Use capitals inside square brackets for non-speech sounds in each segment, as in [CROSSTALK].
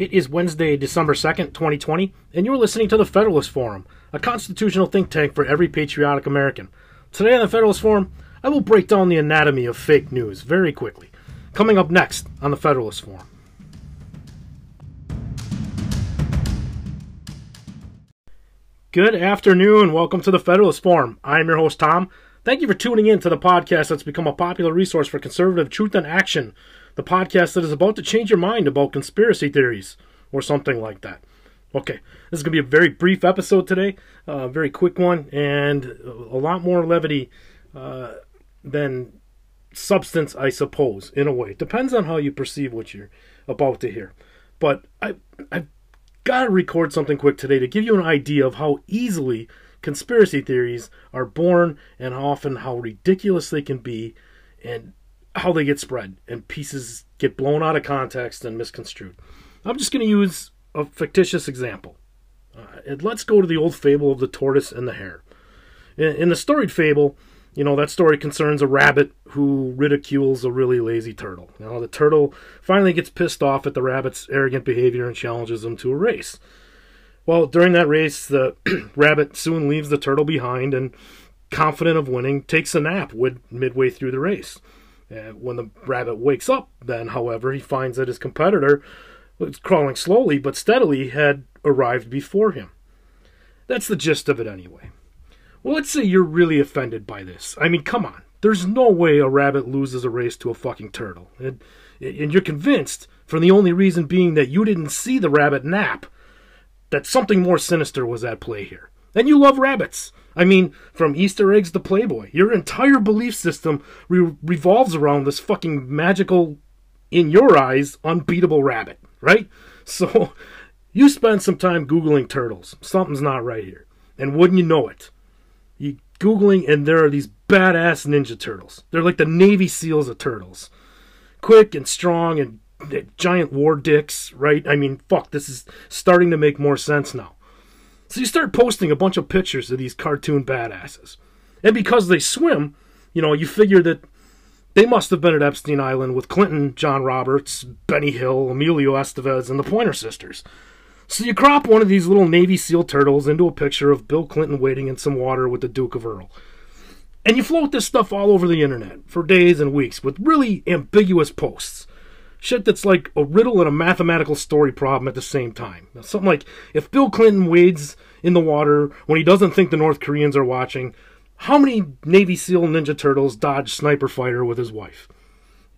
It is Wednesday, December 2nd, 2020, and you're listening to the Federalist Forum, a constitutional think tank for every patriotic American. Today on the Federalist Forum, I will break down the anatomy of fake news very quickly. Coming up next on the Federalist Forum. Good afternoon. Welcome to the Federalist Forum. I'm your host, Tom. Thank you for tuning in to the podcast that's become a popular resource for conservative truth and action the podcast that is about to change your mind about conspiracy theories or something like that. Okay, this is going to be a very brief episode today, a uh, very quick one, and a lot more levity uh, than substance, I suppose, in a way. Depends on how you perceive what you're about to hear. But I, I've got to record something quick today to give you an idea of how easily conspiracy theories are born and often how ridiculous they can be and how they get spread and pieces get blown out of context and misconstrued. I'm just going to use a fictitious example. Uh, and let's go to the old fable of the tortoise and the hare. In, in the storied fable, you know, that story concerns a rabbit who ridicules a really lazy turtle. Now, the turtle finally gets pissed off at the rabbit's arrogant behavior and challenges him to a race. Well, during that race, the [CLEARS THROAT] rabbit soon leaves the turtle behind and, confident of winning, takes a nap midway through the race. And when the rabbit wakes up, then, however, he finds that his competitor crawling slowly but steadily had arrived before him. That's the gist of it, anyway. Well, let's say you're really offended by this. I mean, come on. There's no way a rabbit loses a race to a fucking turtle. And, and you're convinced, for the only reason being that you didn't see the rabbit nap, that something more sinister was at play here. And you love rabbits. I mean, from Easter eggs to Playboy, your entire belief system re- revolves around this fucking magical, in your eyes, unbeatable rabbit, right? [LAUGHS] So, you spend some time Googling turtles. Something's not right here. And wouldn't you know it? You Googling, and there are these badass Ninja Turtles. They're like the Navy SEALs of turtles. Quick and strong and giant war dicks, right? I mean, fuck, this is starting to make more sense now. So you start posting a bunch of pictures of these cartoon badasses. And because they swim, you know, you figure that they must have been at Epstein Island with Clinton, John Roberts, Benny Hill, Emilio Estevez, and the Pointer Sisters. So you crop one of these little Navy SEAL turtles into a picture of Bill Clinton wading in some water with the Duke of Earl. And you float this stuff all over the internet for days and weeks with really ambiguous posts shit that's like a riddle and a mathematical story problem at the same time. Something like if Bill Clinton wades in the water when he doesn't think the North Koreans are watching, how many Navy SEAL Ninja Turtles dodge sniper fighter with his wife?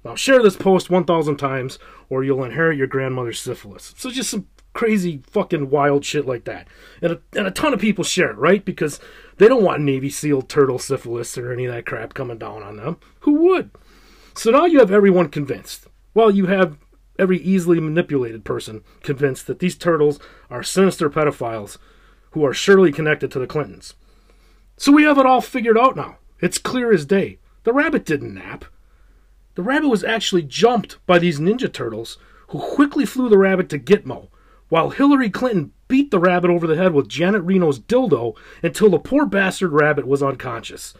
Now share this post 1,000 times or you'll inherit your grandmother's syphilis. So just some crazy fucking wild shit like that. And a, and a ton of people share it, right? Because they don't want Navy SEAL turtle syphilis or any of that crap coming down on them. Who would? So now you have everyone convinced. Well, you have every easily manipulated person convinced that these turtles are sinister pedophiles who are surely connected to the Clintons. So we have it all figured out now. It's clear as day. The rabbit didn't nap. The rabbit was actually jumped by these Ninja Turtles, who quickly flew the rabbit to Gitmo, while Hillary Clinton beat the rabbit over the head with Janet Reno's dildo until the poor bastard rabbit was unconscious.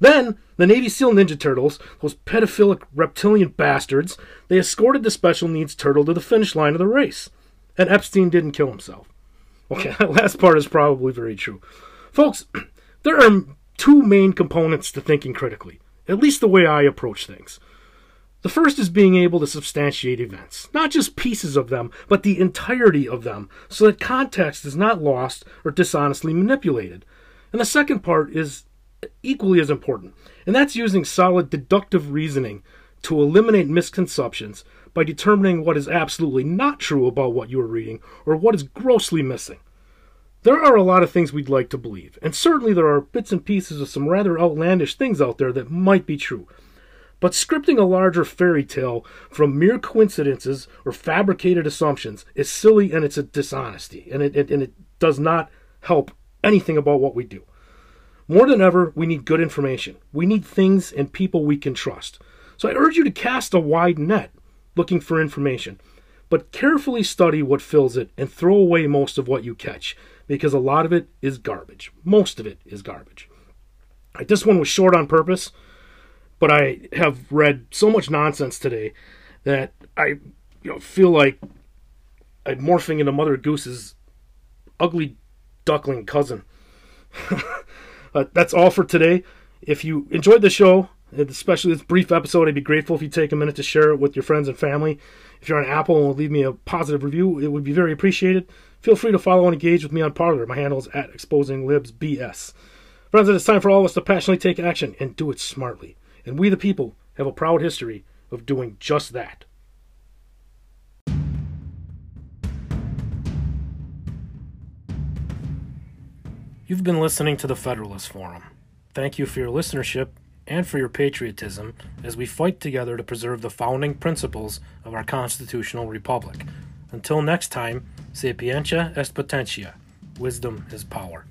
Then, the Navy SEAL Ninja Turtles, those pedophilic reptilian bastards, they escorted the special needs turtle to the finish line of the race. And Epstein didn't kill himself. Okay, [LAUGHS] that last part is probably very true. Folks, [CLEARS THROAT] there are two main components to thinking critically, at least the way I approach things. The first is being able to substantiate events, not just pieces of them, but the entirety of them, so that context is not lost or dishonestly manipulated. And the second part is equally as important, and that's using solid deductive reasoning to eliminate misconceptions by determining what is absolutely not true about what you are reading or what is grossly missing. There are a lot of things we'd like to believe, and certainly there are bits and pieces of some rather outlandish things out there that might be true. But scripting a larger fairy tale from mere coincidences or fabricated assumptions is silly and it's a dishonesty, and it, it, and it does not help anything about what we do. More than ever, we need good information. We need things and people we can trust. So I urge you to cast a wide net looking for information, but carefully study what fills it and throw away most of what you catch because a lot of it is garbage. Most of it is garbage. Right, this one was short on purpose, but I have read so much nonsense today that I you know, feel like I'm morphing into Mother Goose's ugly duckling cousin. [LAUGHS] uh, that's all for today. If you enjoyed the show, especially this brief episode, I'd be grateful if you take a minute to share it with your friends and family. If you're on Apple and leave me a positive review, it would be very appreciated. Feel free to follow and engage with me on Parler. My handle is at Exposing Libs BS. Friends, it's time for all of us to passionately take action and do it smartly. And we, the people, have a proud history of doing just that. You've been listening to the Federalist Forum. Thank you for your listenership and for your patriotism as we fight together to preserve the founding principles of our constitutional republic. Until next time, sapientia est potentia. Wisdom is power.